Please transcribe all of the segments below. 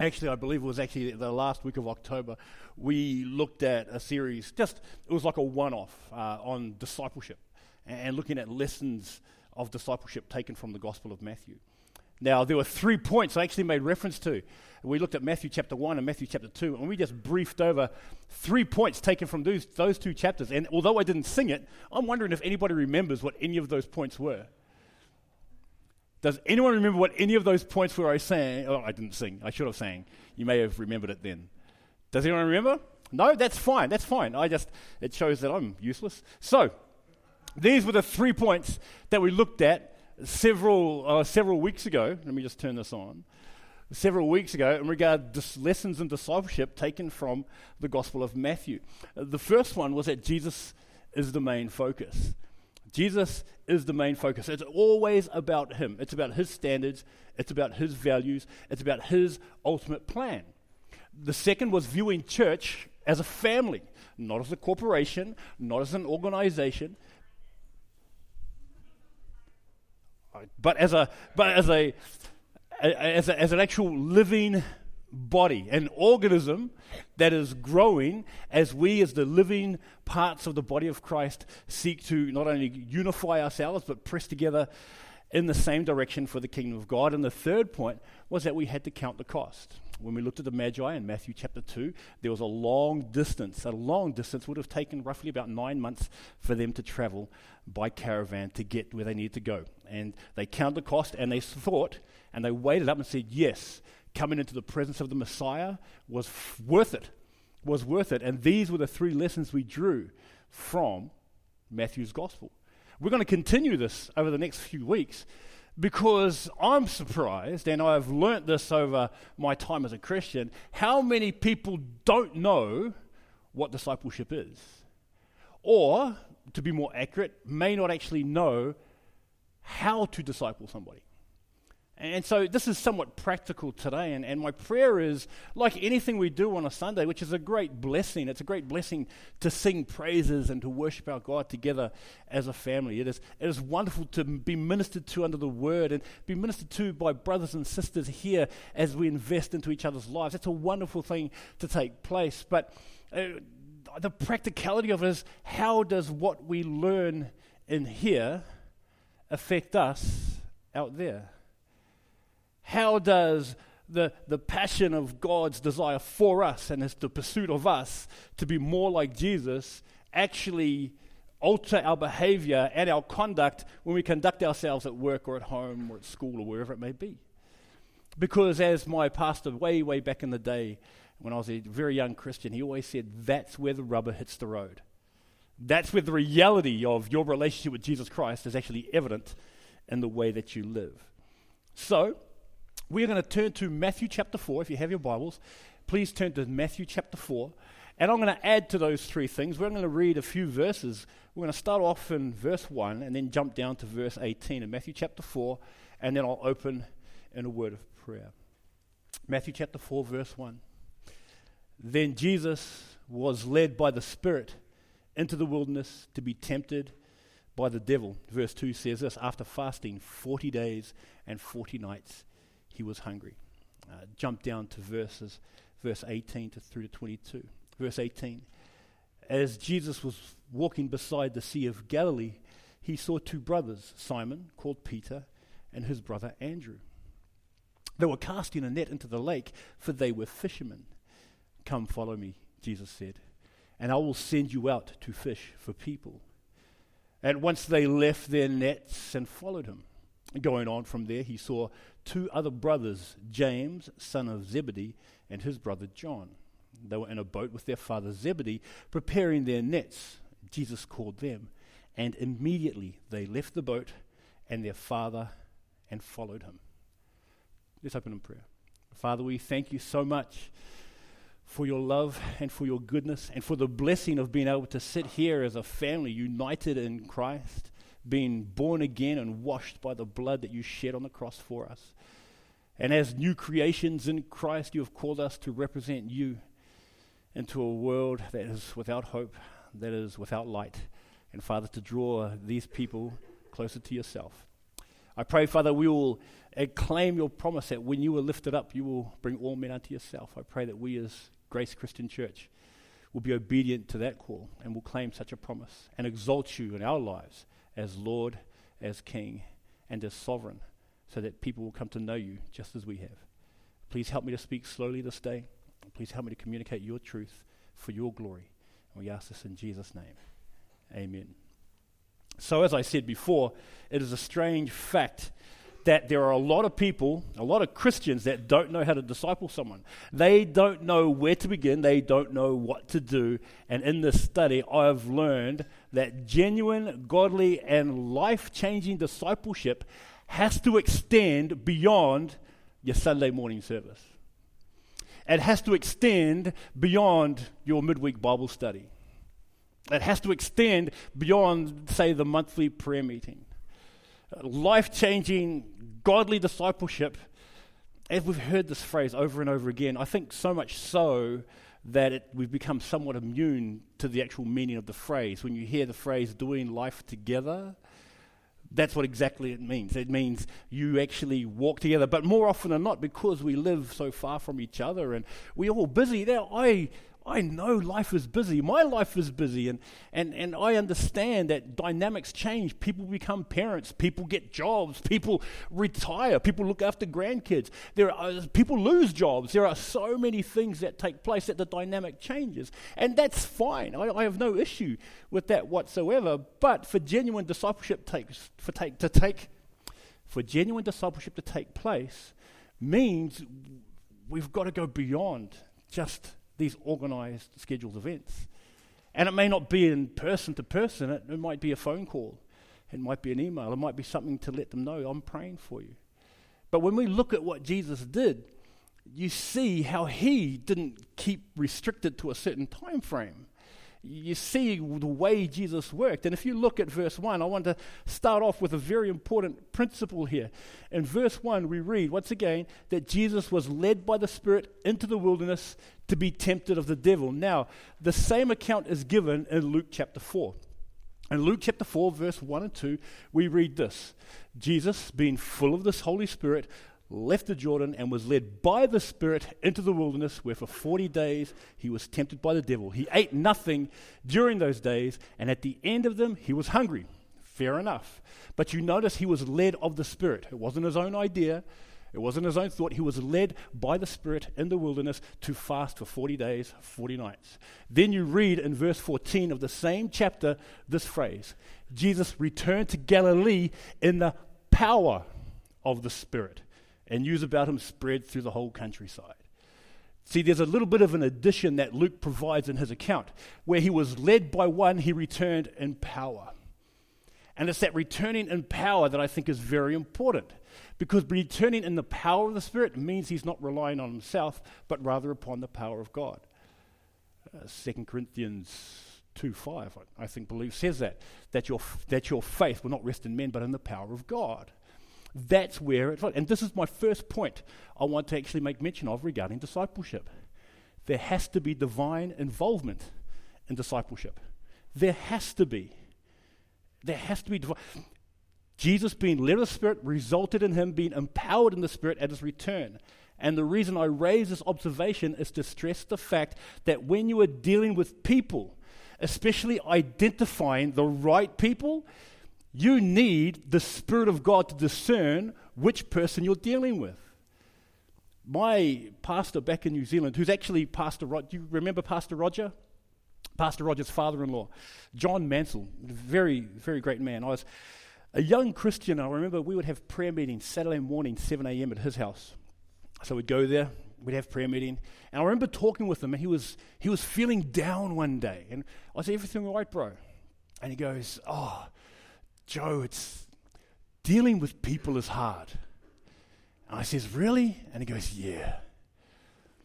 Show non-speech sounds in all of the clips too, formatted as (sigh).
actually, I believe it was actually the last week of October, we looked at a series, just, it was like a one off uh, on discipleship and looking at lessons of discipleship taken from the Gospel of Matthew. Now, there were three points I actually made reference to. We looked at Matthew chapter 1 and Matthew chapter 2, and we just briefed over three points taken from those, those two chapters. And although I didn't sing it, I'm wondering if anybody remembers what any of those points were. Does anyone remember what any of those points were I sang? Oh, I didn't sing. I should have sang. You may have remembered it then. Does anyone remember? No, that's fine. That's fine. I just, it shows that I'm useless. So, these were the three points that we looked at several, uh, several weeks ago. Let me just turn this on. Several weeks ago, in regard to lessons in discipleship taken from the Gospel of Matthew. Uh, the first one was that Jesus is the main focus. Jesus is the main focus. It's always about Him. It's about His standards. It's about His values. It's about His ultimate plan. The second was viewing church as a family, not as a corporation, not as an organization, but as a but as a as, a, as an actual living body, an organism that is growing as we, as the living parts of the body of Christ, seek to not only unify ourselves but press together in the same direction for the kingdom of God. And the third point was that we had to count the cost. When we looked at the Magi in Matthew chapter 2, there was a long distance. A long distance would have taken roughly about nine months for them to travel by caravan to get where they needed to go. And they counted the cost and they thought and they weighed it up and said, yes, coming into the presence of the Messiah was f- worth it, was worth it. And these were the three lessons we drew from Matthew's gospel. We're going to continue this over the next few weeks because I'm surprised, and I've learnt this over my time as a Christian, how many people don't know what discipleship is. Or, to be more accurate, may not actually know how to disciple somebody. And so this is somewhat practical today. And, and my prayer is like anything we do on a Sunday, which is a great blessing. It's a great blessing to sing praises and to worship our God together as a family. It is, it is wonderful to be ministered to under the word and be ministered to by brothers and sisters here as we invest into each other's lives. It's a wonderful thing to take place. But uh, the practicality of it is how does what we learn in here affect us out there? How does the, the passion of God's desire for us and it's the pursuit of us to be more like Jesus actually alter our behavior and our conduct when we conduct ourselves at work or at home or at school or wherever it may be. Because as my pastor way, way back in the day, when I was a very young Christian, he always said, that's where the rubber hits the road. That's where the reality of your relationship with Jesus Christ is actually evident in the way that you live. So, we are going to turn to Matthew chapter 4. If you have your Bibles, please turn to Matthew chapter 4. And I'm going to add to those three things. We're going to read a few verses. We're going to start off in verse 1 and then jump down to verse 18 in Matthew chapter 4. And then I'll open in a word of prayer. Matthew chapter 4, verse 1. Then Jesus was led by the Spirit into the wilderness to be tempted by the devil. Verse 2 says this after fasting 40 days and 40 nights he was hungry. Uh, jump down to verses, verse 18 to through to 22. Verse 18. As Jesus was walking beside the Sea of Galilee, he saw two brothers, Simon, called Peter, and his brother Andrew. They were casting a net into the lake, for they were fishermen. Come, follow me, Jesus said, and I will send you out to fish for people. And once they left their nets and followed him, going on from there, he saw two other brothers, James, son of Zebedee, and his brother John. They were in a boat with their father Zebedee, preparing their nets. Jesus called them, and immediately they left the boat and their father and followed him. Let's open in prayer. Father, we thank you so much for your love and for your goodness and for the blessing of being able to sit here as a family united in Christ being born again and washed by the blood that you shed on the cross for us. And as new creations in Christ, you have called us to represent you into a world that is without hope, that is without light. And Father, to draw these people closer to yourself. I pray, Father, we will claim your promise that when you are lifted up, you will bring all men unto yourself. I pray that we as Grace Christian Church will be obedient to that call and will claim such a promise and exalt you in our lives as Lord, as King, and as sovereign so that people will come to know you just as we have. Please help me to speak slowly this day. Please help me to communicate your truth for your glory. And we ask this in Jesus' name. Amen. So, as I said before, it is a strange fact that there are a lot of people, a lot of Christians that don't know how to disciple someone. They don't know where to begin, they don't know what to do. And in this study, I've learned that genuine, godly, and life changing discipleship has to extend beyond your Sunday morning service. It has to extend beyond your midweek Bible study. It has to extend beyond, say, the monthly prayer meeting. Life changing, godly discipleship, as we've heard this phrase over and over again, I think so much so that it, we've become somewhat immune to the actual meaning of the phrase. When you hear the phrase doing life together, that's what exactly it means. It means you actually walk together. But more often than not, because we live so far from each other and we're all busy, now I I know life is busy. My life is busy. And, and, and I understand that dynamics change. People become parents. People get jobs. People retire. People look after grandkids. There are, people lose jobs. There are so many things that take place that the dynamic changes. And that's fine. I, I have no issue with that whatsoever. But for genuine discipleship takes, for take, to take, for genuine discipleship to take place means we've got to go beyond just these organized scheduled events. And it may not be in person to person, it, it might be a phone call, it might be an email, it might be something to let them know I'm praying for you. But when we look at what Jesus did, you see how he didn't keep restricted to a certain time frame you see the way Jesus worked. And if you look at verse 1, I want to start off with a very important principle here. In verse 1, we read once again that Jesus was led by the Spirit into the wilderness to be tempted of the devil. Now, the same account is given in Luke chapter 4. In Luke chapter 4, verse 1 and 2, we read this Jesus, being full of this Holy Spirit, left the Jordan and was led by the Spirit into the wilderness, where for 40 days he was tempted by the devil. He ate nothing during those days, and at the end of them, he was hungry. Fair enough. But you notice he was led of the Spirit. It wasn't his own idea, it wasn't his own thought. He was led by the Spirit in the wilderness to fast for 40 days, 40 nights. Then you read in verse 14 of the same chapter this phrase Jesus returned to Galilee in the power of the Spirit and news about him spread through the whole countryside. See, there's a little bit of an addition that Luke provides in his account. Where he was led by one, he returned in power. And it's that returning in power that I think is very important. Because returning in the power of the Spirit means he's not relying on himself, but rather upon the power of God. Uh, 2 Corinthians 2 5, I think, believe, says that, that your, that your faith will not rest in men, but in the power of God. That's where it's And this is my first point I want to actually make mention of regarding discipleship. There has to be divine involvement in discipleship. There has to be. There has to be divine. Jesus being led of the Spirit resulted in him being empowered in the Spirit at his return. And the reason I raise this observation is to stress the fact that when you are dealing with people, especially identifying the right people, you need the Spirit of God to discern which person you're dealing with. My pastor back in New Zealand, who's actually Pastor Roger, do you remember Pastor Roger? Pastor Roger's father in law, John Mansell, very, very great man. I was a young Christian. I remember we would have prayer meetings Saturday morning, 7 a.m. at his house. So we'd go there, we'd have prayer meeting. And I remember talking with him, and he was, he was feeling down one day. And I said, Everything all right, bro? And he goes, Oh, Joe, it's dealing with people is hard. And I says, Really? And he goes, Yeah.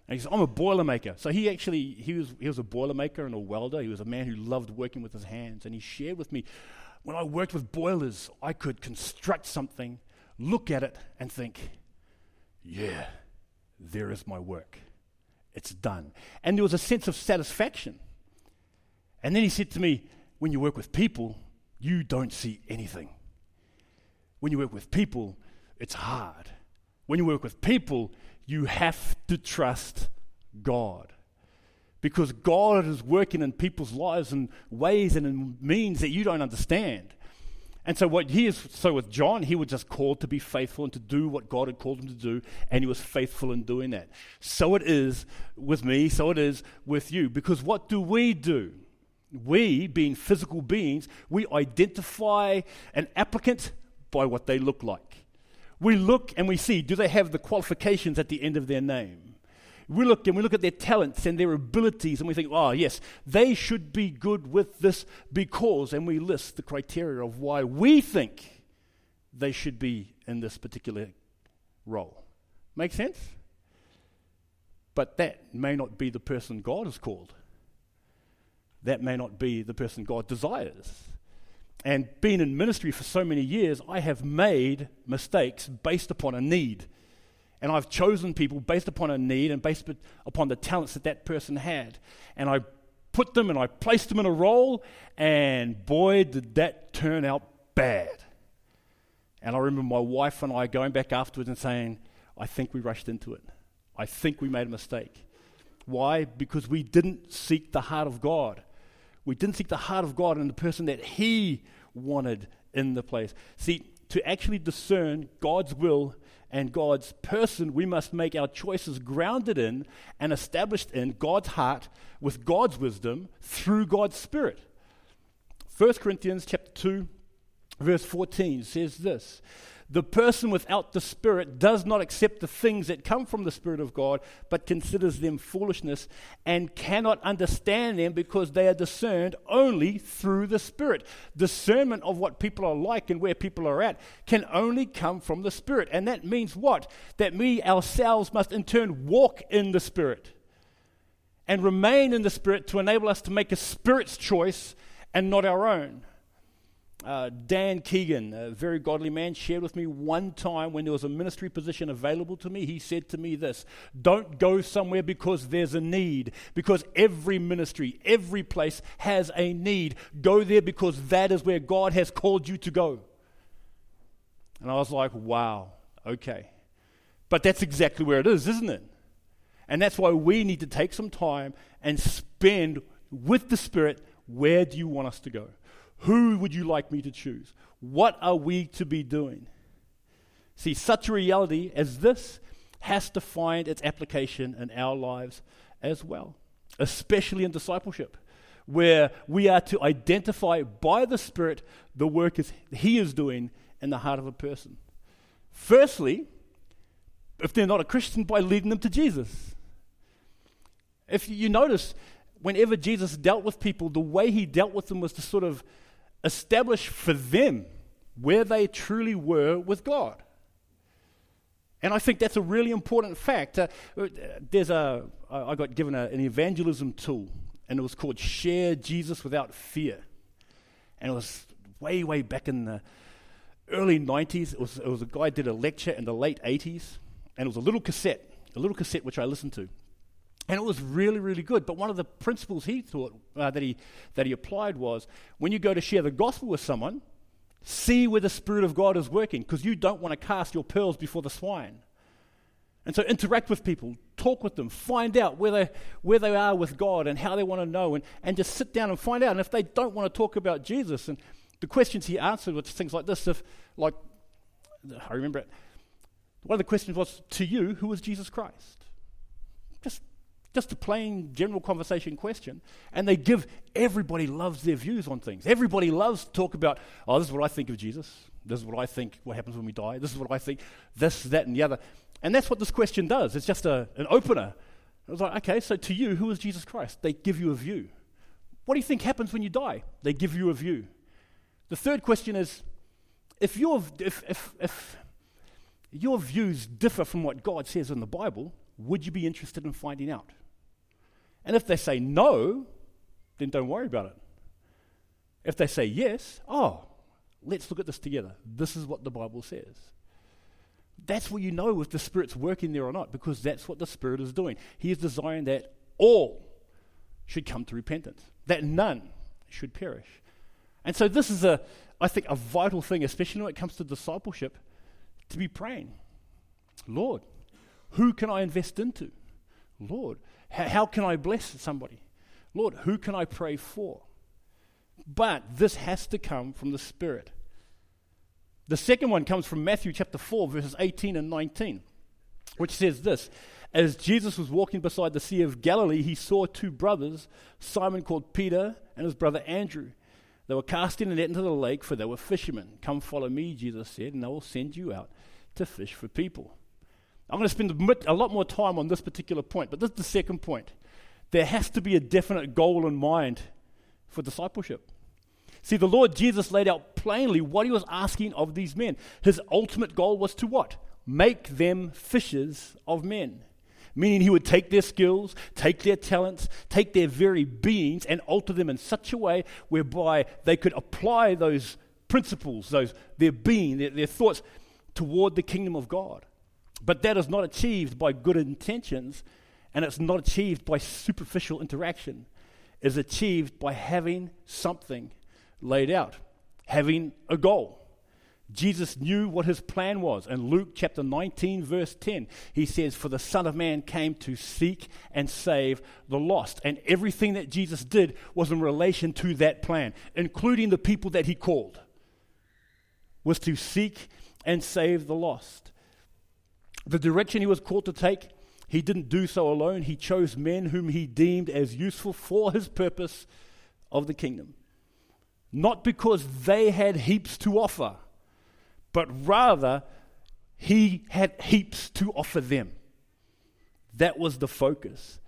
And he says, I'm a boilermaker. So he actually he was he was a boilermaker and a welder. He was a man who loved working with his hands. And he shared with me, when I worked with boilers, I could construct something, look at it, and think, Yeah, there is my work. It's done. And there was a sense of satisfaction. And then he said to me, When you work with people, you don't see anything. When you work with people, it's hard. When you work with people, you have to trust God. Because God is working in people's lives in ways and in means that you don't understand. And so, what he is, so with John, he was just called to be faithful and to do what God had called him to do, and he was faithful in doing that. So it is with me, so it is with you. Because what do we do? We, being physical beings, we identify an applicant by what they look like. We look and we see do they have the qualifications at the end of their name? we look and we look at their talents and their abilities and we think, oh, yes, they should be good with this because, and we list the criteria of why we think they should be in this particular role. Make sense? But that may not be the person God has called. That may not be the person God desires. And being in ministry for so many years, I have made mistakes based upon a need and I've chosen people based upon a need and based upon the talents that that person had. And I put them and I placed them in a role, and boy, did that turn out bad. And I remember my wife and I going back afterwards and saying, I think we rushed into it. I think we made a mistake. Why? Because we didn't seek the heart of God. We didn't seek the heart of God and the person that He wanted in the place. See, to actually discern God's will and God's person, we must make our choices grounded in and established in God's heart with God's wisdom through God's Spirit. 1 Corinthians chapter 2 verse 14 says this the person without the Spirit does not accept the things that come from the Spirit of God, but considers them foolishness and cannot understand them because they are discerned only through the Spirit. Discernment of what people are like and where people are at can only come from the Spirit. And that means what? That we ourselves must in turn walk in the Spirit and remain in the Spirit to enable us to make a Spirit's choice and not our own. Uh, Dan Keegan, a very godly man, shared with me one time when there was a ministry position available to me. He said to me this Don't go somewhere because there's a need, because every ministry, every place has a need. Go there because that is where God has called you to go. And I was like, Wow, okay. But that's exactly where it is, isn't it? And that's why we need to take some time and spend with the Spirit where do you want us to go? Who would you like me to choose? What are we to be doing? See, such a reality as this has to find its application in our lives as well, especially in discipleship, where we are to identify by the Spirit the work is, He is doing in the heart of a person. Firstly, if they're not a Christian, by leading them to Jesus. If you notice, whenever Jesus dealt with people, the way he dealt with them was to sort of establish for them where they truly were with God. And I think that's a really important fact. Uh, there's a, I got given a, an evangelism tool, and it was called Share Jesus Without Fear. And it was way, way back in the early 90s. It was, it was a guy did a lecture in the late 80s, and it was a little cassette, a little cassette which I listened to. And it was really, really good. But one of the principles he thought uh, that, he, that he applied was when you go to share the gospel with someone, see where the Spirit of God is working because you don't want to cast your pearls before the swine. And so interact with people, talk with them, find out where they, where they are with God and how they want to know, and, and just sit down and find out. And if they don't want to talk about Jesus, and the questions he answered were things like this, if, like, I remember it, one of the questions was, to you, who is Jesus Christ? Just just a plain general conversation question. And they give, everybody loves their views on things. Everybody loves to talk about, oh, this is what I think of Jesus. This is what I think what happens when we die. This is what I think, this, that, and the other. And that's what this question does. It's just a, an opener. It was like, okay, so to you, who is Jesus Christ? They give you a view. What do you think happens when you die? They give you a view. The third question is if your, if, if, if your views differ from what God says in the Bible, would you be interested in finding out? And if they say no, then don't worry about it. If they say yes, oh, let's look at this together. This is what the Bible says. That's where you know if the Spirit's working there or not, because that's what the Spirit is doing. He is desiring that all should come to repentance, that none should perish. And so this is a, I think, a vital thing, especially when it comes to discipleship, to be praying. Lord, who can I invest into? Lord, how, can I bless somebody? Lord, who can I pray for? But this has to come from the Spirit. The second one comes from Matthew chapter 4, verses 18 and 19, which says this As Jesus was walking beside the Sea of Galilee, he saw two brothers, Simon called Peter and his brother Andrew. They were casting a net into the lake, for they were fishermen. Come follow me, Jesus said, and I will send you out to fish for people. I'm going to spend a lot more time on this particular point, but this is the second point. There has to be a definite goal in mind for discipleship. See, the Lord Jesus laid out plainly what he was asking of these men. His ultimate goal was to what? Make them fishers of men. Meaning he would take their skills, take their talents, take their very beings, and alter them in such a way whereby they could apply those principles, those their being, their, their thoughts toward the kingdom of God. But that is not achieved by good intentions, and it's not achieved by superficial interaction. It's achieved by having something laid out, having a goal. Jesus knew what his plan was. In Luke chapter 19, verse 10, he says, For the Son of Man came to seek and save the lost. And everything that Jesus did was in relation to that plan, including the people that he called, was to seek and save the lost. The direction he was called to take, he didn't do so alone. He chose men whom he deemed as useful for his purpose of the kingdom. Not because they had heaps to offer, but rather he had heaps to offer them. That was the focus.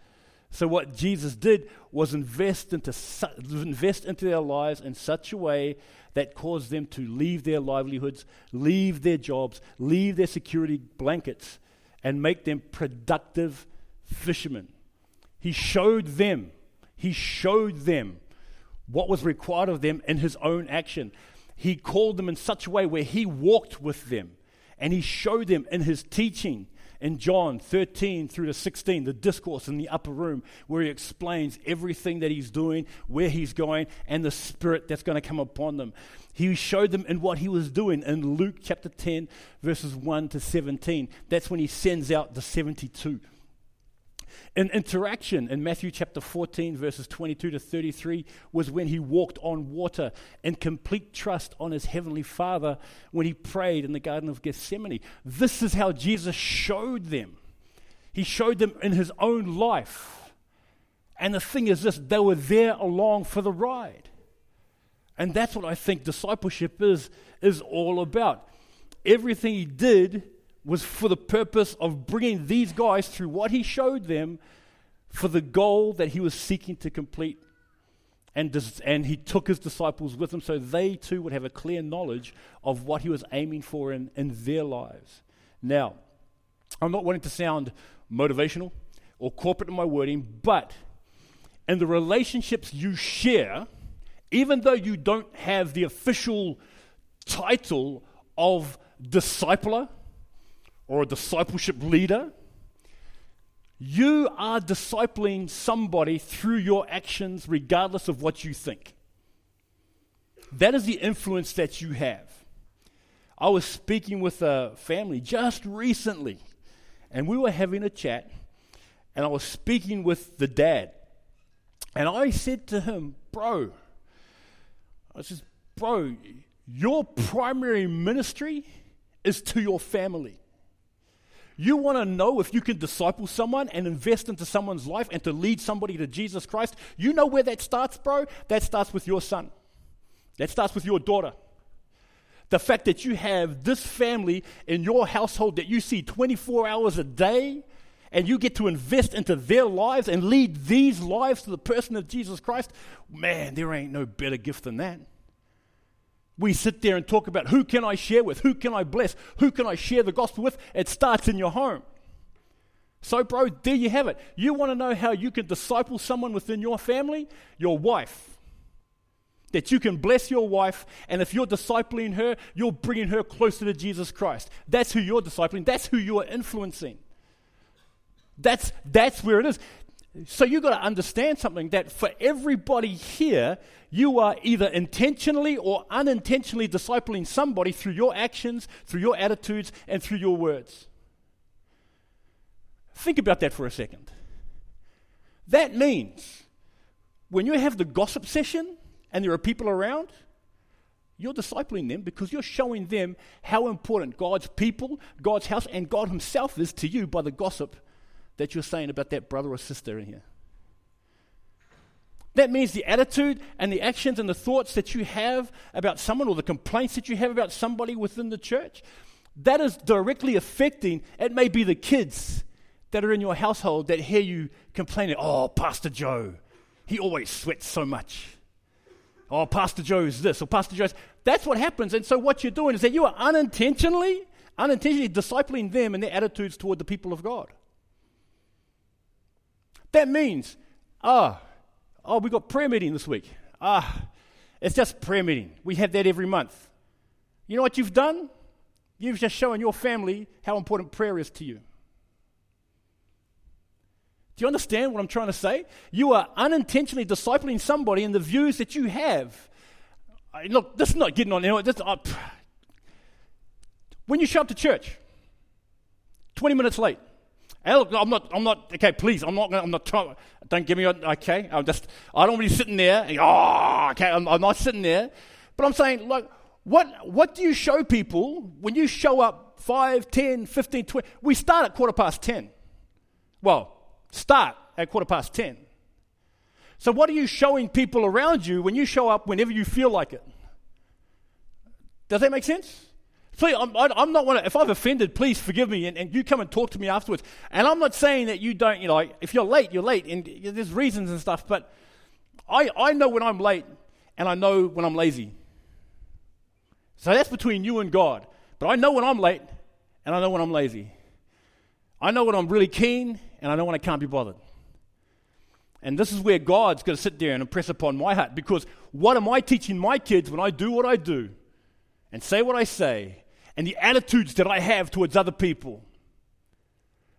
So what Jesus did was invest into su- invest into their lives in such a way that caused them to leave their livelihoods, leave their jobs, leave their security blankets, and make them productive fishermen. He showed them, he showed them what was required of them in his own action. He called them in such a way where he walked with them and he showed them in his teaching in John 13 through to 16, the discourse in the upper room, where he explains everything that he's doing, where he's going, and the spirit that's going to come upon them. He showed them in what he was doing in Luke chapter 10, verses 1 to 17. That's when he sends out the 72. An interaction in Matthew chapter 14, verses 22 to 33, was when he walked on water in complete trust on his heavenly Father when he prayed in the Garden of Gethsemane. This is how Jesus showed them. He showed them in his own life. And the thing is this they were there along for the ride. And that's what I think discipleship is, is all about. Everything he did was for the purpose of bringing these guys through what he showed them for the goal that he was seeking to complete. And, dis- and he took his disciples with him so they too would have a clear knowledge of what he was aiming for in, in their lives. Now, I'm not wanting to sound motivational or corporate in my wording, but in the relationships you share, even though you don't have the official title of discipler, or a discipleship leader, you are discipling somebody through your actions, regardless of what you think. That is the influence that you have. I was speaking with a family just recently, and we were having a chat, and I was speaking with the dad. And I said to him, Bro, I said, Bro, your primary ministry is to your family. You want to know if you can disciple someone and invest into someone's life and to lead somebody to Jesus Christ? You know where that starts, bro? That starts with your son. That starts with your daughter. The fact that you have this family in your household that you see 24 hours a day and you get to invest into their lives and lead these lives to the person of Jesus Christ, man, there ain't no better gift than that. We sit there and talk about who can I share with? Who can I bless? Who can I share the gospel with? It starts in your home. So, bro, there you have it. You want to know how you can disciple someone within your family? Your wife. That you can bless your wife, and if you're discipling her, you're bringing her closer to Jesus Christ. That's who you're discipling. That's who you're influencing. That's, that's where it is. So you've got to understand something that for everybody here, you are either intentionally or unintentionally discipling somebody through your actions, through your attitudes, and through your words. Think about that for a second. That means when you have the gossip session and there are people around, you're discipling them because you're showing them how important God's people, God's house, and God Himself is to you by the gossip that you're saying about that brother or sister in here. That means the attitude and the actions and the thoughts that you have about someone or the complaints that you have about somebody within the church, that is directly affecting, it may be the kids that are in your household that hear you complaining, oh, Pastor Joe, he always sweats so much. Oh, Pastor Joe's this or Pastor Joe's. That's what happens. And so what you're doing is that you are unintentionally, unintentionally discipling them and their attitudes toward the people of God. That means, ah, oh, we got prayer meeting this week. Ah, it's just prayer meeting. We have that every month. You know what you've done? You've just shown your family how important prayer is to you. Do you understand what I'm trying to say? You are unintentionally discipling somebody in the views that you have. Look, this is not getting on. this, uh, when you show up to church, 20 minutes late, Look, I'm not, I'm not, okay, please, I'm not, I'm not trying, don't give me, okay, I'm just, I don't want to be sitting there, oh, okay, I'm, I'm, not sitting there, but I'm saying, like, what, what do you show people when you show up 5, 10, 15, 20, we start at quarter past 10. Well, start at quarter past 10. So what are you showing people around you when you show up whenever you feel like it? Does that make sense? Please, I'm, I'm not one. If I've offended, please forgive me, and, and, you come and talk to me afterwards. And I'm not saying that you don't. You know, like, if you're late, you're late, and there's reasons and stuff. But I, I know when I'm late, and I know when I'm lazy. So that's between you and God. But I know when I'm late, and I know when I'm lazy. I know when I'm really keen, and I know when I can't be bothered. And this is where God's going to sit there and impress upon my heart. Because what am I teaching my kids when I do what I do and say what I say and the attitudes that I have towards other people.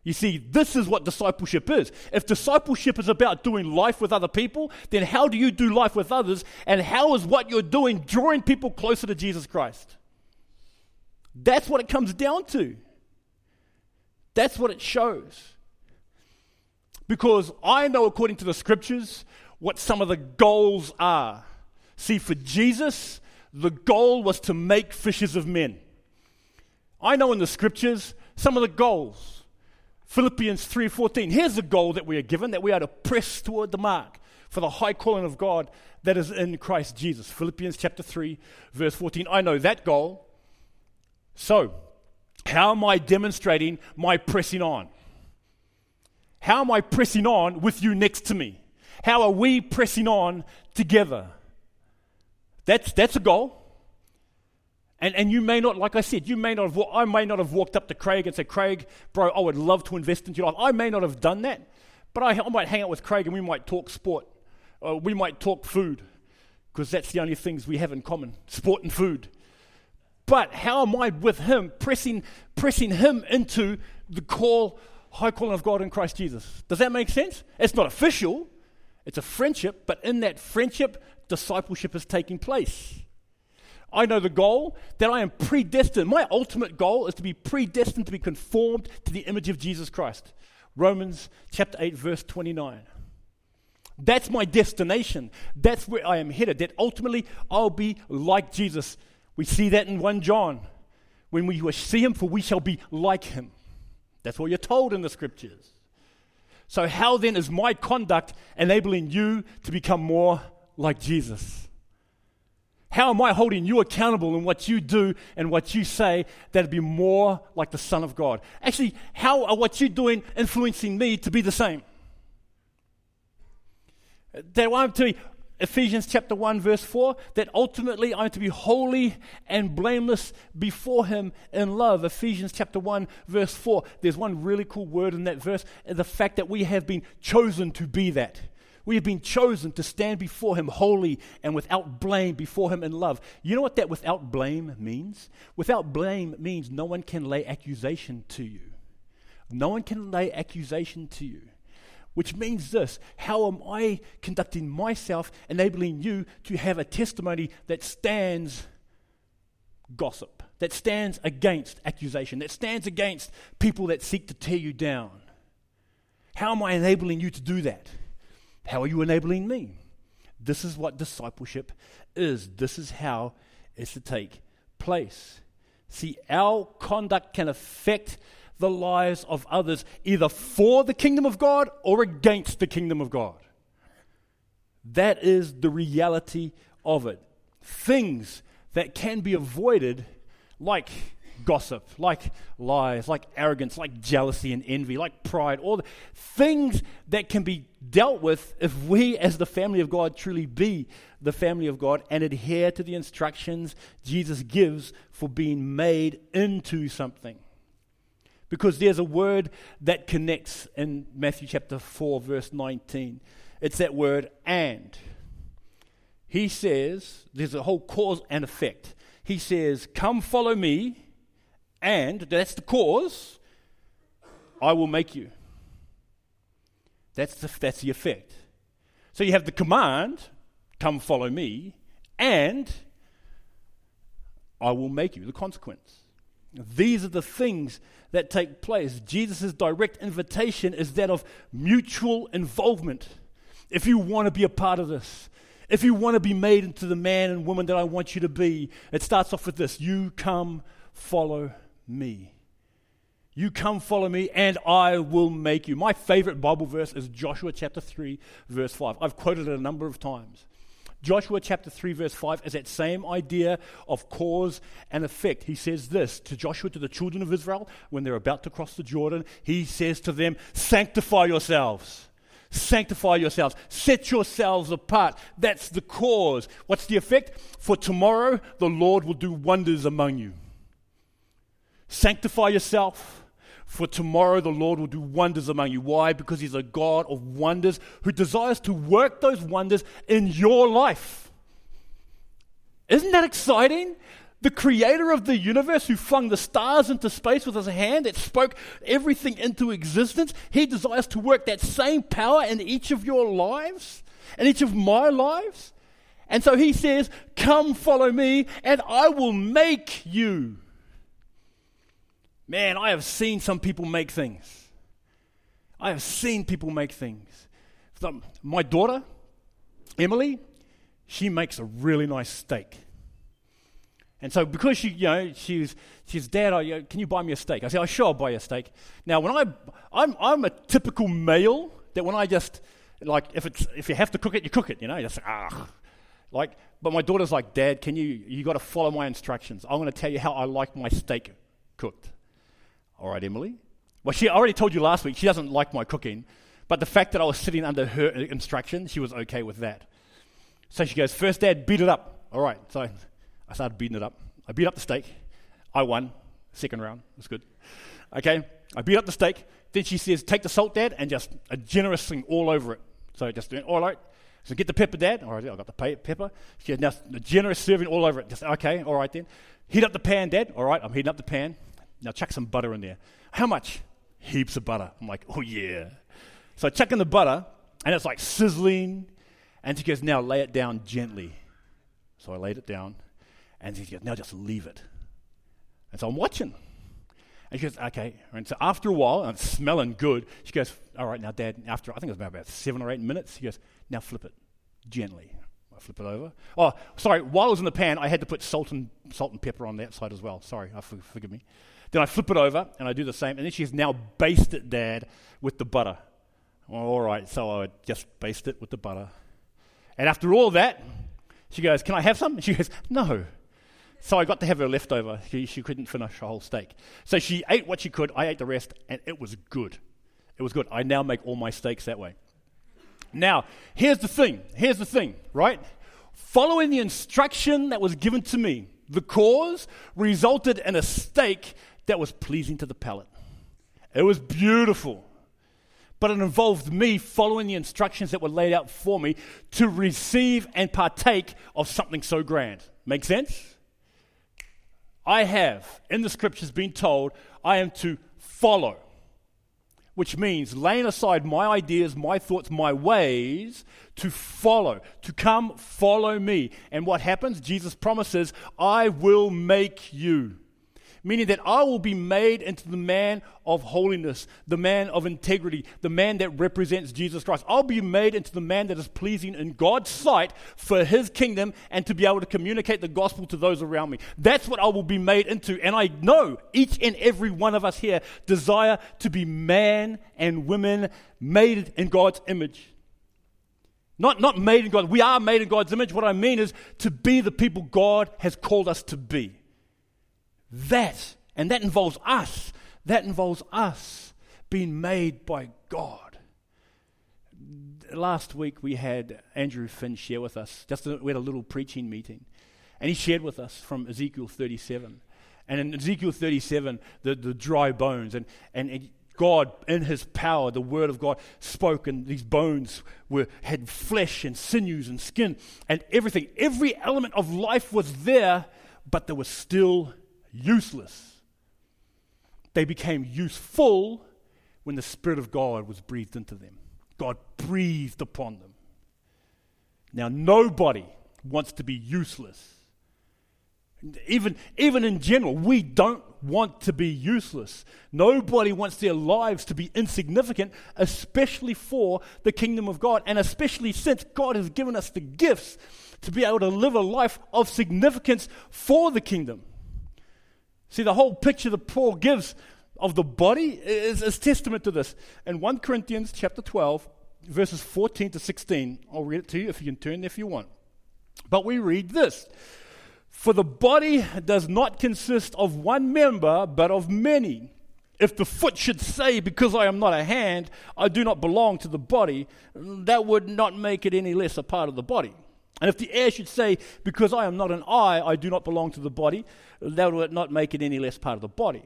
You see, this is what discipleship is. If discipleship is about doing life with other people, then how do you do life with others? And how is what you're doing drawing people closer to Jesus Christ? That's what it comes down to. That's what it shows. Because I know, according to the scriptures, what some of the goals are. See, for Jesus, the goal was to make fishers of men. I know in the scriptures some of the goals. Philippians 3:14. Here's the goal that we are given that we are to press toward the mark for the high calling of God that is in Christ Jesus. Philippians chapter 3 verse 14. I know that goal. So, how am I demonstrating my pressing on? How am I pressing on with you next to me? How are we pressing on together? That's, that's a goal. And, and you may not, like I said, you may not have, I may not have walked up to Craig and said, Craig, bro, I would love to invest into your life. I may not have done that, but I, I might hang out with Craig and we might talk sport. Uh, we might talk food, because that's the only things we have in common sport and food. But how am I with him, pressing, pressing him into the call, high calling of God in Christ Jesus? Does that make sense? It's not official, it's a friendship, but in that friendship, discipleship is taking place. I know the goal that I am predestined. My ultimate goal is to be predestined to be conformed to the image of Jesus Christ. Romans chapter 8, verse 29. That's my destination. That's where I am headed. That ultimately I'll be like Jesus. We see that in 1 John. When we see him, for we shall be like him. That's what you're told in the scriptures. So, how then is my conduct enabling you to become more like Jesus? How am I holding you accountable in what you do and what you say that'd be more like the Son of God? Actually, how are what you're doing influencing me to be the same? That I'm to be, Ephesians chapter 1, verse 4, that ultimately I'm to be holy and blameless before Him in love. Ephesians chapter 1, verse 4. There's one really cool word in that verse the fact that we have been chosen to be that. We have been chosen to stand before Him holy and without blame before Him in love. You know what that without blame means? Without blame means no one can lay accusation to you. No one can lay accusation to you. Which means this how am I conducting myself, enabling you to have a testimony that stands gossip, that stands against accusation, that stands against people that seek to tear you down? How am I enabling you to do that? How are you enabling me? This is what discipleship is. This is how it's to take place. See, our conduct can affect the lives of others, either for the kingdom of God or against the kingdom of God. That is the reality of it. Things that can be avoided, like gossip, like lies, like arrogance, like jealousy and envy, like pride, all the things that can be dealt with if we, as the family of God, truly be the family of God and adhere to the instructions Jesus gives for being made into something. Because there's a word that connects in Matthew chapter 4, verse 19. It's that word and. He says, there's a whole cause and effect. He says, Come follow me, and that's the cause, I will make you. That's the, that's the effect. So you have the command, Come follow me, and I will make you, the consequence. These are the things that take place. Jesus' direct invitation is that of mutual involvement. If you want to be a part of this, if you want to be made into the man and woman that I want you to be, it starts off with this You come, follow me. You come, follow me, and I will make you. My favorite Bible verse is Joshua chapter 3, verse 5. I've quoted it a number of times. Joshua chapter 3, verse 5 is that same idea of cause and effect. He says this to Joshua, to the children of Israel, when they're about to cross the Jordan. He says to them, Sanctify yourselves. Sanctify yourselves. Set yourselves apart. That's the cause. What's the effect? For tomorrow the Lord will do wonders among you. Sanctify yourself for tomorrow the Lord will do wonders among you. Why? Because He's a God of wonders who desires to work those wonders in your life. Isn't that exciting? The creator of the universe who flung the stars into space with his hand that spoke everything into existence, he desires to work that same power in each of your lives, in each of my lives. And so he says, Come follow me, and I will make you. Man, I have seen some people make things. I have seen people make things. my daughter, Emily, she makes a really nice steak. And so, because she, you know, she's, she's dad, I, can you buy me a steak? I said, oh, sure, I'll buy you a steak. Now, when I, I'm, I'm a typical male that when I just, like, if, it's, if you have to cook it, you cook it, you know, just, ah. Like, but my daughter's like, Dad, can you, you got to follow my instructions. I'm going to tell you how I like my steak cooked. All right, Emily. Well, she already told you last week she doesn't like my cooking, but the fact that I was sitting under her instruction, she was okay with that. So she goes, First, Dad, beat it up. All right. So I started beating it up. I beat up the steak. I won. Second round. That's good. Okay. I beat up the steak. Then she says, Take the salt, Dad, and just a generous thing all over it. So just doing, all right. So get the pepper, Dad. All right, I got the pepper. She has now a generous serving all over it. Just okay, all right then. Heat up the pan, Dad. All right, I'm heating up the pan. Now chuck some butter in there. How much? Heaps of butter. I'm like, oh yeah. So I chuck in the butter, and it's like sizzling. And she goes, now lay it down gently. So I laid it down, and she goes, now just leave it. And so I'm watching. And she goes, okay. And so after a while, it's smelling good, she goes, all right, now, Dad, after, I think it was about seven or eight minutes, she goes, now flip it gently. I flip it over. Oh, sorry, while it was in the pan, I had to put salt and, salt and pepper on that side as well. Sorry, forgive me. Then I flip it over and I do the same. And then she's now basted it, Dad, with the butter. Well, all right, so I just baste it with the butter. And after all that, she goes, Can I have some? And she goes, No. So I got to have her leftover. She, she couldn't finish a whole steak. So she ate what she could. I ate the rest, and it was good. It was good. I now make all my steaks that way. Now, here's the thing. Here's the thing, right? Following the instruction that was given to me, the cause resulted in a steak that was pleasing to the palate. It was beautiful. But it involved me following the instructions that were laid out for me to receive and partake of something so grand. Make sense? I have, in the scriptures, been told I am to follow. which means laying aside my ideas, my thoughts, my ways to follow, to come follow me. And what happens? Jesus promises, I will make you meaning that I will be made into the man of holiness, the man of integrity, the man that represents Jesus Christ. I'll be made into the man that is pleasing in God's sight for his kingdom and to be able to communicate the gospel to those around me. That's what I will be made into. And I know each and every one of us here desire to be man and women made in God's image. Not, not made in God. We are made in God's image. What I mean is to be the people God has called us to be. That, and that involves us, that involves us being made by God. Last week we had Andrew Finn share with us, just a, we had a little preaching meeting, and he shared with us from Ezekiel 37. And in Ezekiel 37, the, the dry bones, and, and God, in his power, the word of God spoke, and these bones were, had flesh and sinews and skin and everything. Every element of life was there, but there was still useless. They became useful when the Spirit of God was breathed into them. God breathed upon them. Now, nobody wants to be useless. Even, even in general, we don't want to be useless. Nobody wants their lives to be insignificant, especially for the kingdom of God, and especially since God has given us the gifts to be able to live a life of significance for the kingdom. See, the whole picture that Paul gives of the body is, is testament to this. In 1 Corinthians chapter 12, verses 14 to 16, I'll read it to you if you can turn if you want. But we read this For the body does not consist of one member, but of many. If the foot should say, Because I am not a hand, I do not belong to the body, that would not make it any less a part of the body. And if the ear should say, Because I am not an eye, I do not belong to the body, that would not make it any less part of the body.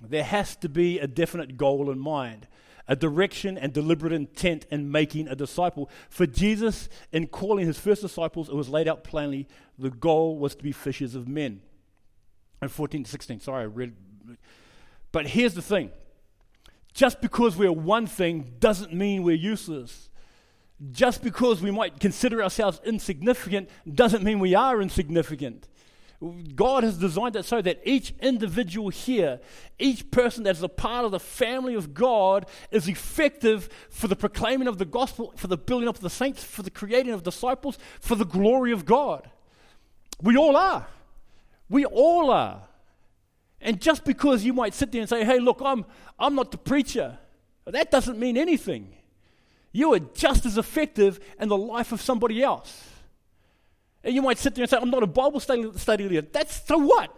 There has to be a definite goal in mind, a direction and deliberate intent in making a disciple. For Jesus, in calling his first disciples, it was laid out plainly the goal was to be fishers of men. And 14 to 16, sorry, I read. But here's the thing just because we're one thing doesn't mean we're useless. Just because we might consider ourselves insignificant doesn't mean we are insignificant. God has designed it so that each individual here, each person that's a part of the family of God, is effective for the proclaiming of the gospel, for the building up of the saints, for the creating of disciples, for the glory of God. We all are. We all are. And just because you might sit there and say, hey, look, I'm, I'm not the preacher, that doesn't mean anything. You are just as effective in the life of somebody else. And you might sit there and say, I'm not a Bible study, study leader. That's so what?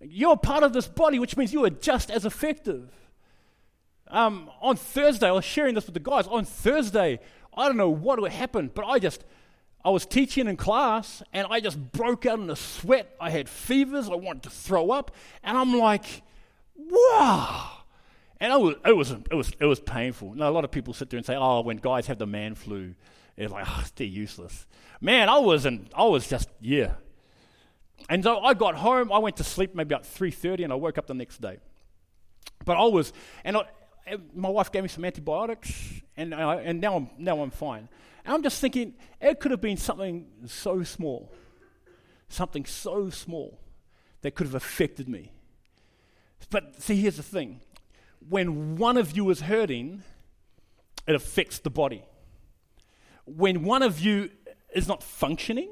You're part of this body, which means you are just as effective. Um, on Thursday, I was sharing this with the guys. On Thursday, I don't know what happened, but I just, I was teaching in class and I just broke out in a sweat. I had fevers. I wanted to throw up. And I'm like, wow. And it was, it was, it was, it was painful. Now, a lot of people sit there and say, oh, when guys have the man flu, it's like, oh, they're useless. Man, I wasn't, I was just, yeah. And so I got home, I went to sleep maybe about 3.30 and I woke up the next day. But I was, and I, my wife gave me some antibiotics and, I, and now, I'm, now I'm fine. And I'm just thinking, it could have been something so small, something so small that could have affected me. But see, here's the thing when one of you is hurting, it affects the body when one of you is not functioning,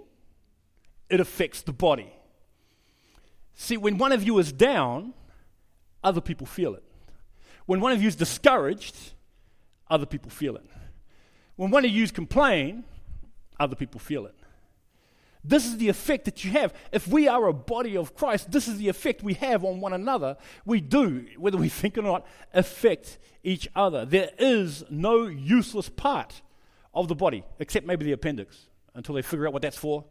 it affects the body. See, when one of you is down, other people feel it. When one of you is discouraged, other people feel it. When one of you complain, other people feel it. This is the effect that you have. If we are a body of Christ, this is the effect we have on one another. We do, whether we (laughs) think or not, affect each other. There is no useless part of the body, except maybe the appendix, until they figure out what that's for.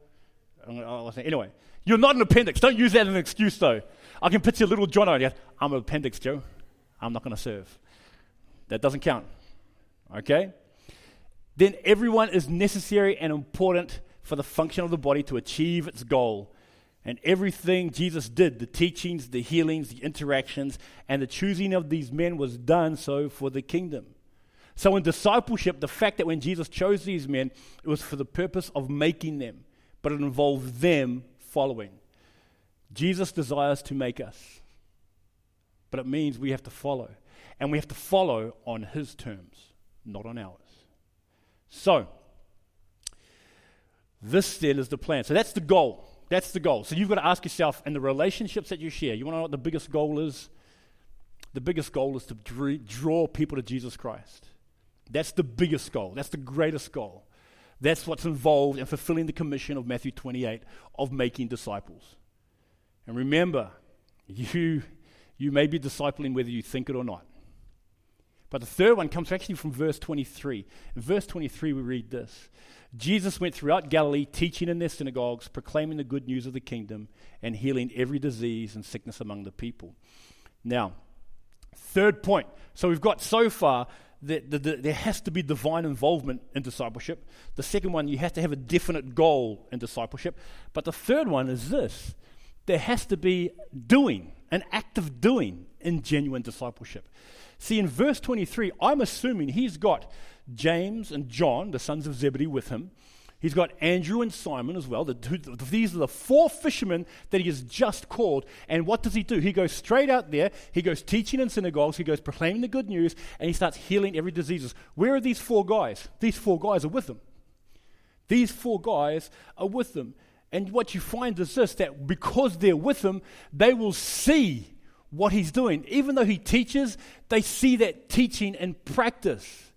Anyway, you're not an appendix. Don't use that as an excuse, though. I can picture little John on you. I'm an appendix, Joe. I'm not going to serve. That doesn't count. Okay? Then everyone is necessary and important for the function of the body to achieve its goal. And everything Jesus did, the teachings, the healings, the interactions, and the choosing of these men was done so for the kingdom. So in discipleship, the fact that when Jesus chose these men, it was for the purpose of making them, but it involved them following. Jesus desires to make us, but it means we have to follow. And we have to follow on his terms, not on ours. So, this then is the plan. So that's the goal. That's the goal. So you've got to ask yourself, in the relationships that you share, you want to know what the biggest goal is? The biggest goal is to draw people to Jesus Christ. That's the biggest goal. That's the greatest goal. That's what's involved in fulfilling the commission of Matthew 28 of making disciples. And remember, you, you may be discipling whether you think it or not. But the third one comes actually from verse 23. In verse 23, we read this Jesus went throughout Galilee, teaching in their synagogues, proclaiming the good news of the kingdom, and healing every disease and sickness among the people. Now, third point. So we've got so far that the, the, there has to be divine involvement in discipleship. The second one, you have to have a definite goal in discipleship. But the third one is this there has to be doing, an act of doing in genuine discipleship. See, in verse 23, I'm assuming he's got James and John, the sons of Zebedee, with him. He's got Andrew and Simon as well. The, these are the four fishermen that he has just called. And what does he do? He goes straight out there. He goes teaching in synagogues. He goes proclaiming the good news. And he starts healing every disease. Where are these four guys? These four guys are with him. These four guys are with them. And what you find is this that because they're with him, they will see what he's doing. Even though he teaches, they see that teaching in practice.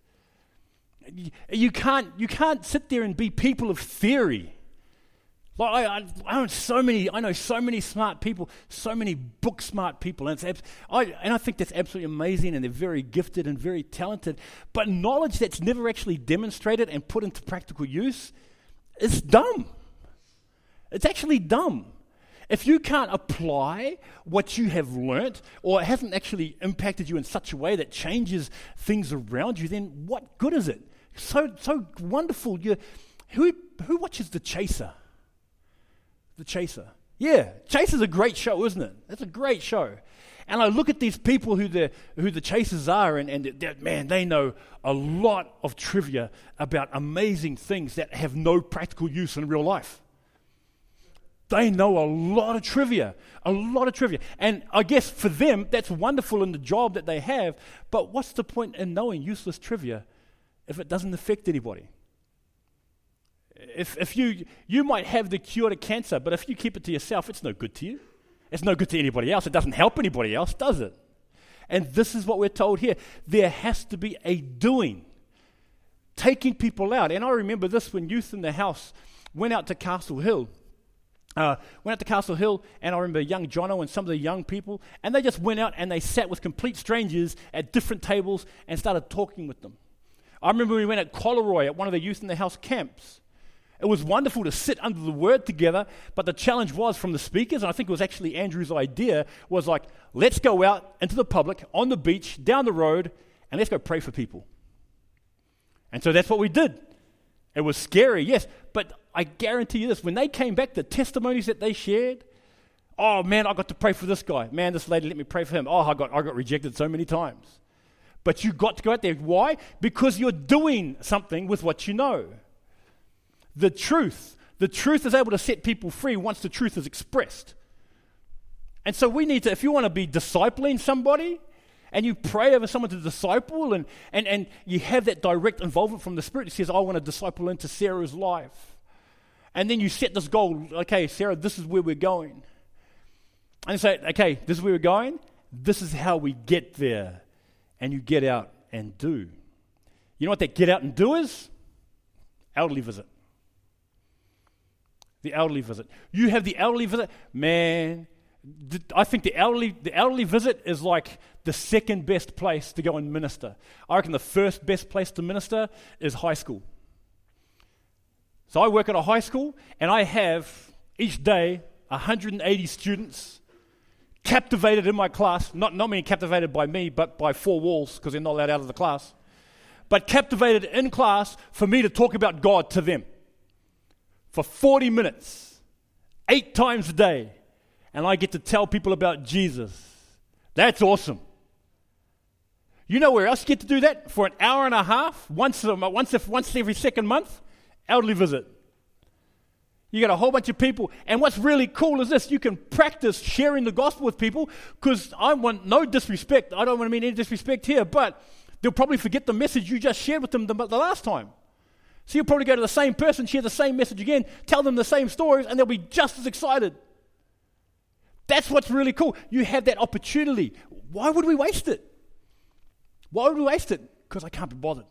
You can't, you can't sit there and be people of theory. Like I, I, know so many, I know so many smart people, so many book smart people, and, it's, I, and I think that's absolutely amazing, and they're very gifted and very talented. But knowledge that's never actually demonstrated and put into practical use is dumb. It's actually dumb. If you can't apply what you have learnt, or it hasn't actually impacted you in such a way that changes things around you, then what good is it? So, so wonderful. You, who, who watches The Chaser? The Chaser. Yeah, Chaser's a great show, isn't it? It's a great show. And I look at these people who the, who the chasers are, and, and man, they know a lot of trivia about amazing things that have no practical use in real life. They know a lot of trivia, a lot of trivia. And I guess for them, that's wonderful in the job that they have, but what's the point in knowing useless trivia if it doesn't affect anybody. If, if you, you might have the cure to cancer, but if you keep it to yourself, it's no good to you. It's no good to anybody else. It doesn't help anybody else, does it? And this is what we're told here. There has to be a doing, taking people out. And I remember this when Youth in the House went out to Castle Hill. Uh, went out to Castle Hill, and I remember young Jono and some of the young people, and they just went out and they sat with complete strangers at different tables and started talking with them. I remember we went at Collaroy at one of the Youth in the House camps. It was wonderful to sit under the word together, but the challenge was from the speakers, and I think it was actually Andrew's idea, was like, let's go out into the public, on the beach, down the road, and let's go pray for people. And so that's what we did. It was scary, yes, but I guarantee you this when they came back, the testimonies that they shared, oh man, I got to pray for this guy. Man, this lady let me pray for him. Oh, I got, I got rejected so many times. But you got to go out there. Why? Because you're doing something with what you know. The truth. The truth is able to set people free once the truth is expressed. And so we need to, if you want to be discipling somebody, and you pray over someone to disciple, and, and, and you have that direct involvement from the Spirit, that says, I want to disciple into Sarah's life. And then you set this goal, okay, Sarah, this is where we're going. And say, okay, this is where we're going. This is how we get there and you get out and do. You know what that get out and do is? Elderly visit. The elderly visit. You have the elderly visit. Man, I think the elderly, the elderly visit is like the second best place to go and minister. I reckon the first best place to minister is high school. So I work at a high school and I have each day 180 students captivated in my class, not, not being captivated by me, but by four walls, because they're not allowed out of the class, but captivated in class for me to talk about God to them for 40 minutes eight times a day, and I get to tell people about Jesus. That's awesome. You know where else you get to do that? For an hour and a half, once, once, once every second month? Elderly visit. You got a whole bunch of people. And what's really cool is this you can practice sharing the gospel with people because I want no disrespect. I don't want to mean any disrespect here, but they'll probably forget the message you just shared with them the, the last time. So you'll probably go to the same person, share the same message again, tell them the same stories, and they'll be just as excited. That's what's really cool. You have that opportunity. Why would we waste it? Why would we waste it? Because I can't be bothered.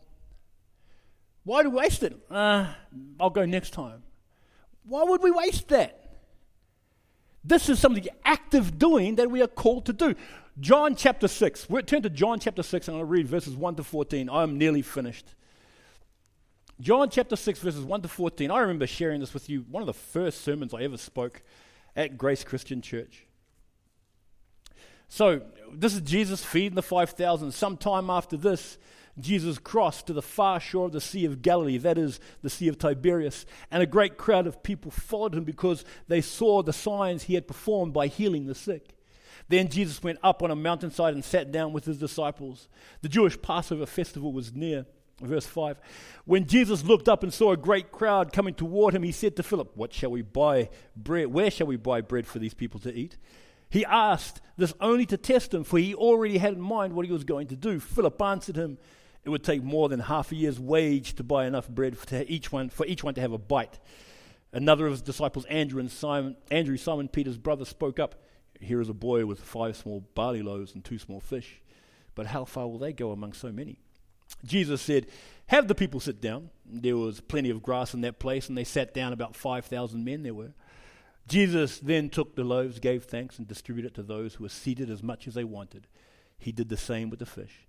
Why do we waste it? Uh, I'll go next time. Why would we waste that? This is something active doing that we are called to do. John chapter 6. We're, turn to John chapter 6 and I'll read verses 1 to 14. I'm nearly finished. John chapter 6, verses 1 to 14. I remember sharing this with you, one of the first sermons I ever spoke at Grace Christian Church. So, this is Jesus feeding the 5,000. Sometime after this, Jesus crossed to the far shore of the Sea of Galilee, that is, the Sea of Tiberias, and a great crowd of people followed him because they saw the signs he had performed by healing the sick. Then Jesus went up on a mountainside and sat down with his disciples. The Jewish Passover festival was near. Verse 5 When Jesus looked up and saw a great crowd coming toward him, he said to Philip, What shall we buy bread? Where shall we buy bread for these people to eat? He asked this only to test him, for he already had in mind what he was going to do. Philip answered him, It would take more than half a year's wage to buy enough bread for each one, for each one to have a bite. Another of his disciples, Andrew and Simon, Andrew, Simon Peter's brother, spoke up. Here is a boy with five small barley loaves and two small fish. But how far will they go among so many? Jesus said, Have the people sit down. There was plenty of grass in that place, and they sat down, about 5,000 men there were. Jesus then took the loaves, gave thanks, and distributed it to those who were seated as much as they wanted. He did the same with the fish.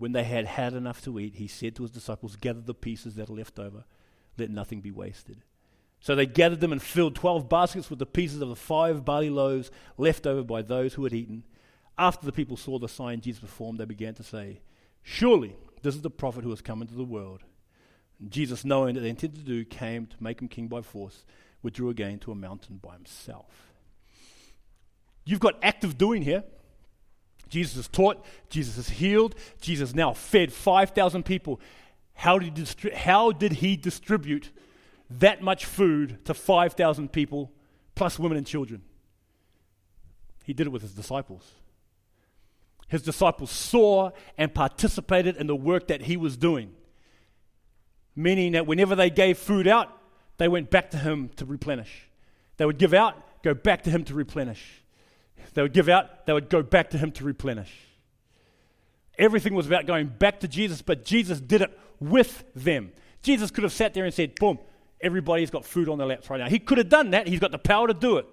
When they had had enough to eat, he said to his disciples, Gather the pieces that are left over, let nothing be wasted. So they gathered them and filled twelve baskets with the pieces of the five barley loaves left over by those who had eaten. After the people saw the sign Jesus performed, they began to say, Surely this is the prophet who has come into the world. And Jesus, knowing that they intended to do, came to make him king by force, withdrew again to a mountain by himself. You've got active doing here. Jesus has taught, Jesus has healed, Jesus now fed 5,000 people. How did, he distri- how did he distribute that much food to 5,000 people, plus women and children? He did it with his disciples his disciples saw and participated in the work that he was doing. Meaning that whenever they gave food out, they went back to him to replenish. They would give out, go back to him to replenish. They would give out, they would go back to him to replenish. Everything was about going back to Jesus, but Jesus did it with them. Jesus could have sat there and said, Boom, everybody's got food on their laps right now. He could have done that. He's got the power to do it.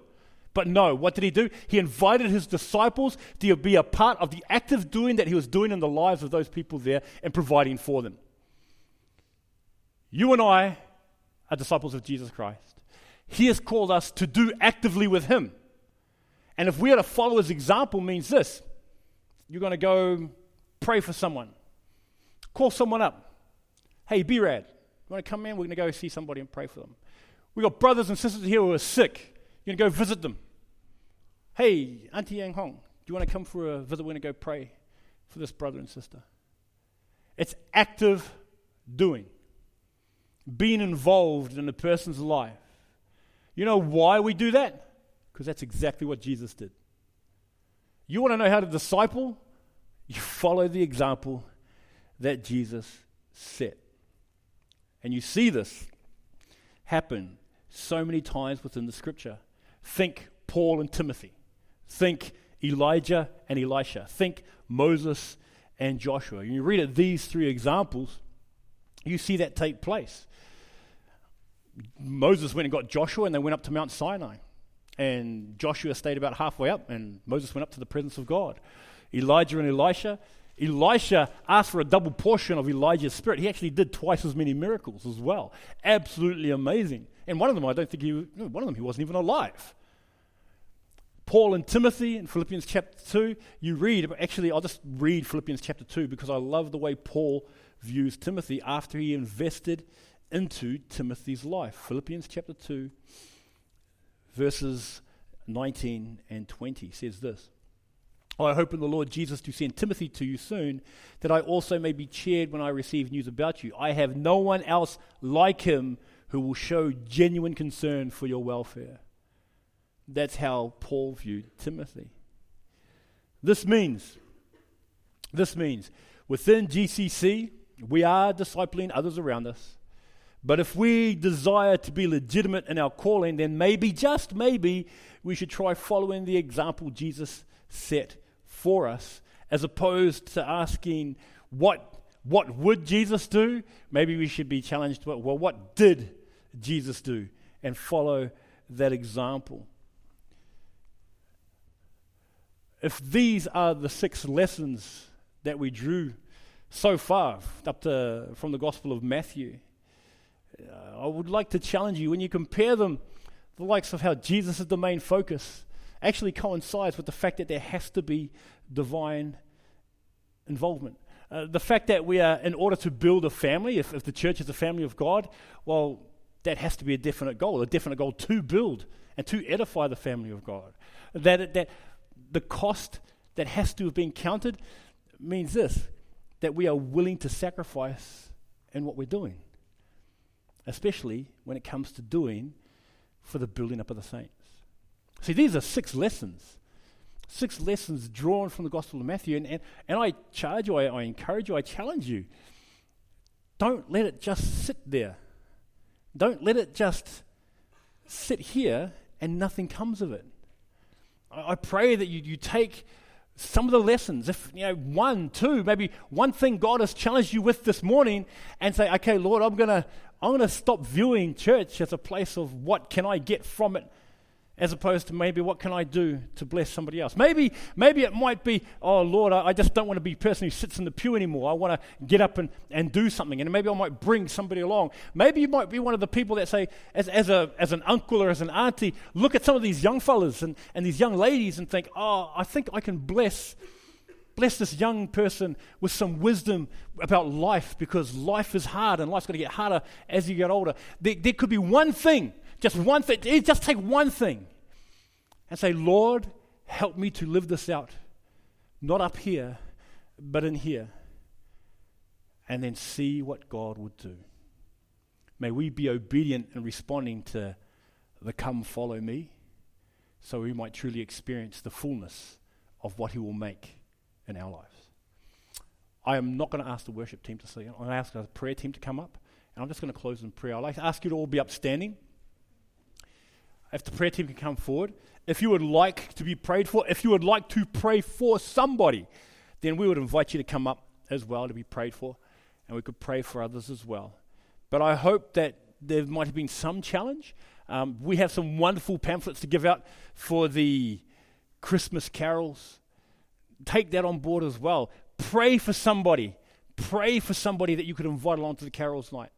But no, what did he do? He invited his disciples to be a part of the active doing that he was doing in the lives of those people there and providing for them. You and I are disciples of Jesus Christ. He has called us to do actively with him. And if we are to follow his example, means this you're going to go pray for someone, call someone up. Hey, B Rad, you want to come in? We're going to go see somebody and pray for them. We've got brothers and sisters here who are sick. You're going to go visit them. Hey, Auntie Yang Hong, do you want to come for a visit? We're going to go pray for this brother and sister. It's active doing, being involved in a person's life. You know why we do that? Because that's exactly what Jesus did. You want to know how to disciple? You follow the example that Jesus set. And you see this happen so many times within the scripture. Think Paul and Timothy. Think Elijah and Elisha. Think Moses and Joshua. And You read at these three examples, you see that take place. Moses went and got Joshua, and they went up to Mount Sinai. And Joshua stayed about halfway up, and Moses went up to the presence of God. Elijah and Elisha, Elisha asked for a double portion of Elijah's spirit. He actually did twice as many miracles as well. Absolutely amazing. And one of them, I don't think he, one of them, he wasn't even alive. Paul and Timothy in Philippians chapter 2, you read, actually, I'll just read Philippians chapter 2 because I love the way Paul views Timothy after he invested into Timothy's life. Philippians chapter 2, verses 19 and 20 says this. Oh, I hope in the Lord Jesus to send Timothy to you soon, that I also may be cheered when I receive news about you. I have no one else like him who will show genuine concern for your welfare. That's how Paul viewed Timothy. This means, this means, within GCC, we are discipling others around us. But if we desire to be legitimate in our calling, then maybe, just maybe, we should try following the example Jesus set for us, as opposed to asking, what, what would Jesus do? Maybe we should be challenged, well, what did Jesus do? And follow that example. If these are the six lessons that we drew so far up to, from the Gospel of Matthew, I would like to challenge you when you compare them, the likes of how Jesus is the main focus actually coincides with the fact that there has to be divine involvement. Uh, the fact that we are, in order to build a family, if, if the church is a family of God, well, that has to be a definite goal, a definite goal to build and to edify the family of God. That, that the cost that has to have been counted means this that we are willing to sacrifice in what we're doing, especially when it comes to doing for the building up of the saints. See, these are six lessons. Six lessons drawn from the Gospel of Matthew. And, and, and I charge you, I, I encourage you, I challenge you. Don't let it just sit there. Don't let it just sit here and nothing comes of it. I, I pray that you, you take some of the lessons, if you know, one, two, maybe one thing God has challenged you with this morning, and say, okay, Lord, I'm gonna I'm gonna stop viewing church as a place of what can I get from it as opposed to maybe what can I do to bless somebody else. Maybe, maybe it might be, oh Lord, I, just don't want to be a person who sits in the pew anymore. I want to get up and, and do something. And maybe I might bring somebody along. Maybe you might be one of the people that say, as, as, a, as an uncle or as an auntie, look at some of these young fellas and, and these young ladies and think, oh, I think I can bless bless this young person with some wisdom about life because life is hard and life's going to get harder as you get older. There, there could be one thing just one thing. Just take one thing and say, Lord, help me to live this out. Not up here, but in here. And then see what God would do. May we be obedient in responding to the come follow me so we might truly experience the fullness of what He will make in our lives. I am not going to ask the worship team to sing. I'm going to ask the prayer team to come up. And I'm just going to close in prayer. I'd like to ask you to all be upstanding if the prayer team can come forward, if you would like to be prayed for, if you would like to pray for somebody, then we would invite you to come up as well to be prayed for, and we could pray for others as well. But I hope that there might have been some challenge. Um, we have some wonderful pamphlets to give out for the Christmas carols. Take that on board as well. Pray for somebody. Pray for somebody that you could invite along to the carols night.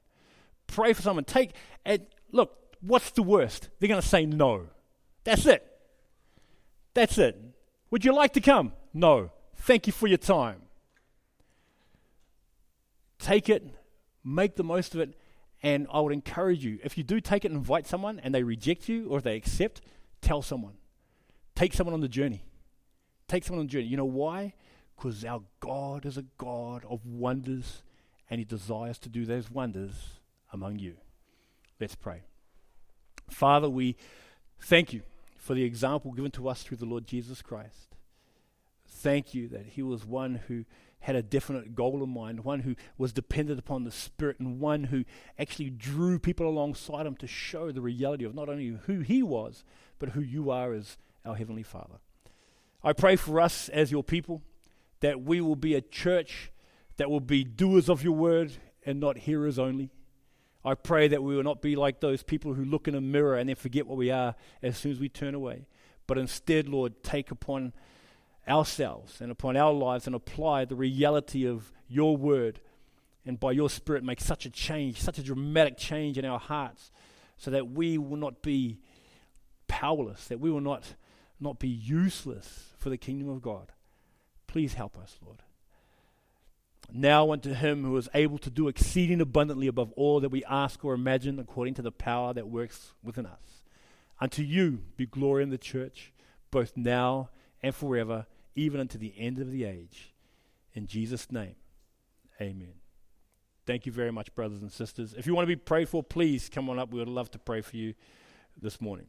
Pray for someone. Take and look what's the worst? They're going to say no. That's it. That's it. Would you like to come? No. Thank you for your time. Take it, make the most of it, and I would encourage you if you do take it and invite someone and they reject you or if they accept, tell someone. Take someone on the journey. Take someone on the journey. You know why? Because our God is a God of wonders and He desires to do those wonders among you. Let's pray. Father, we thank you for the example given to us through the Lord Jesus Christ. Thank you that he was one who had a definite goal in mind, one who was dependent upon the Spirit, and one who actually drew people alongside him to show the reality of not only who he was, but who you are as our Heavenly Father. I pray for us as your people that we will be a church that will be doers of your word and not hearers only. I pray that we will not be like those people who look in a mirror and then forget what we are as soon as we turn away. But instead, Lord, take upon ourselves and upon our lives and apply the reality of your word. And by your Spirit, make such a change, such a dramatic change in our hearts, so that we will not be powerless, that we will not, not be useless for the kingdom of God. Please help us, Lord. Now unto him who is able to do exceeding abundantly above all that we ask or imagine according to the power that works within us. Unto you be glory in the church, both now and forever, even unto the end of the age. In Jesus' name, amen. Thank you very much, brothers and sisters. If you want to be prayed for, please come on up. We would love to pray for you this morning.